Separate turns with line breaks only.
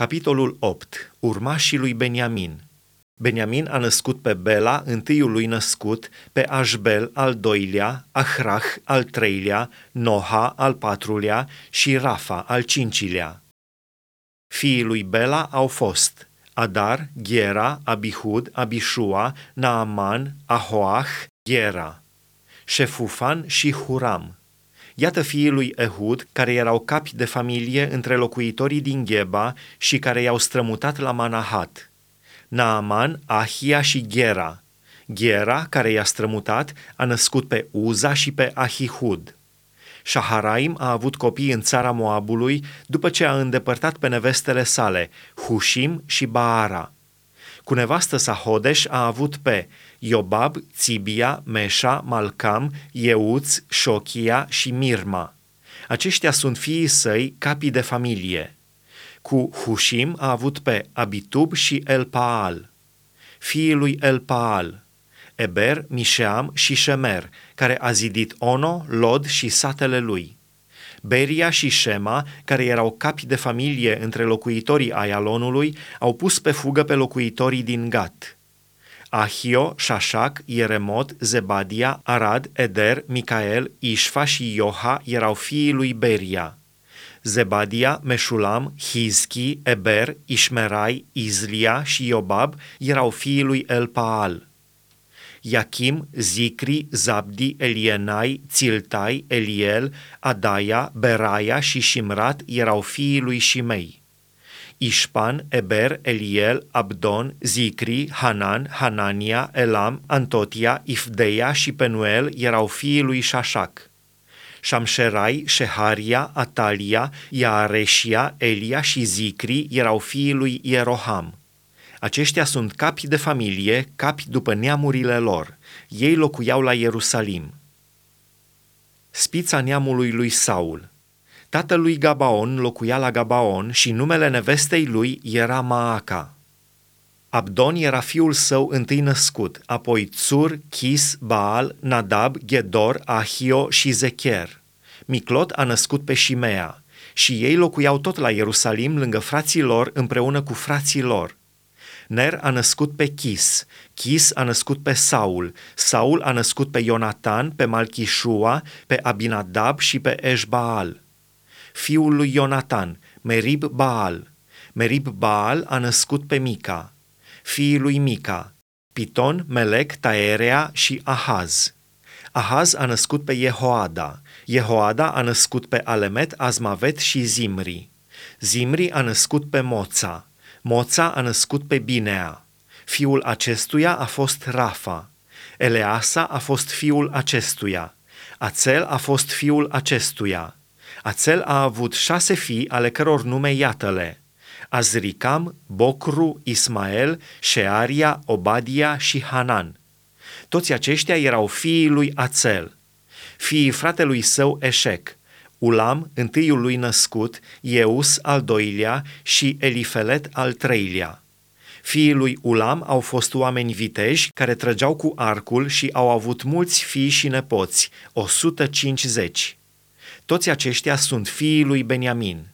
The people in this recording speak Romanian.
Capitolul 8. Urmașii lui Beniamin. Beniamin a născut pe Bela, întâiul lui născut, pe Așbel, al doilea, Ahrah, al treilea, Noha, al patrulea și Rafa, al cincilea. Fiii lui Bela au fost Adar, Ghera, Abihud, Abishua, Naaman, Ahoah, Ghera, Șefufan și Huram – Iată fiii lui Ehud, care erau capi de familie între locuitorii din Gheba și care i-au strămutat la Manahat. Naaman, Ahia și Gera. Gera, care i-a strămutat, a născut pe Uza și pe Ahihud. Shaharaim a avut copii în țara Moabului după ce a îndepărtat pe nevestele sale, Hushim și Baara. Cu nevastă sa Hodesh a avut pe Iobab, Țibia, Meșa, Malcam, Euț, Șochia și Mirma. Aceștia sunt fiii săi, capii de familie. Cu Hushim a avut pe Abitub și Elpaal. Fiii lui Elpaal, Eber, Mișeam și Shemer, care a zidit Ono, Lod și satele lui. Beria și Shema, care erau capi de familie între locuitorii Aialonului, au pus pe fugă pe locuitorii din Gat. Ahio, Shashak, Ieremot, Zebadia, Arad, Eder, Micael, Ishfa și Ioha erau fiii lui Beria. Zebadia, Meșulam, Hizki, Eber, Ishmerai, Izlia și Iobab erau fiii lui Elpaal. Iachim, Zicri, Zabdi, Elienai, Țiltai, Eliel, Adaia, Beraia și Shimrat erau fiii lui Shimei. Ișpan, Eber, Eliel, Abdon, Zicri, Hanan, Hanania, Elam, Antotia, Ifdeia și Penuel erau fiii lui Șașac. Șamșerai, Sheharia, Atalia, Iareșia, Elia și Zicri erau fiii lui Ieroham. Aceștia sunt capi de familie, capi după neamurile lor. Ei locuiau la Ierusalim. Spița neamului lui Saul – Tatălui Gabaon locuia la Gabaon și numele nevestei lui era Maaca. Abdon era fiul său întâi născut, apoi Tsur, Chis, Baal, Nadab, Gedor, Ahio și Zecher. Miclot a născut pe Shimea și ei locuiau tot la Ierusalim lângă frații lor împreună cu frații lor. Ner a născut pe Chis, Chis a născut pe Saul, Saul a născut pe Ionatan, pe Malchishua, pe Abinadab și pe Eșbaal fiul lui Ionatan, Merib Baal. Merib Baal a născut pe Mica, fiii lui Mica, Piton, Melec, Taerea și Ahaz. Ahaz a născut pe Jehoada, Jehoada a născut pe Alemet, Azmavet și Zimri. Zimri a născut pe Moța, Moța a născut pe Binea. Fiul acestuia a fost Rafa. Eleasa a fost fiul acestuia. Ațel a fost fiul acestuia. Ațel a avut șase fii ale căror nume iată-le. Azricam, Bocru, Ismael, Shearia, Obadia și Hanan. Toți aceștia erau fiii lui Ațel. Fiii fratelui său Eșec, Ulam, întâiul lui născut, Eus al doilea și Elifelet al treilea. Fiii lui Ulam au fost oameni viteji care trăgeau cu arcul și au avut mulți fii și nepoți, 150. Toți aceștia sunt fiii lui Beniamin.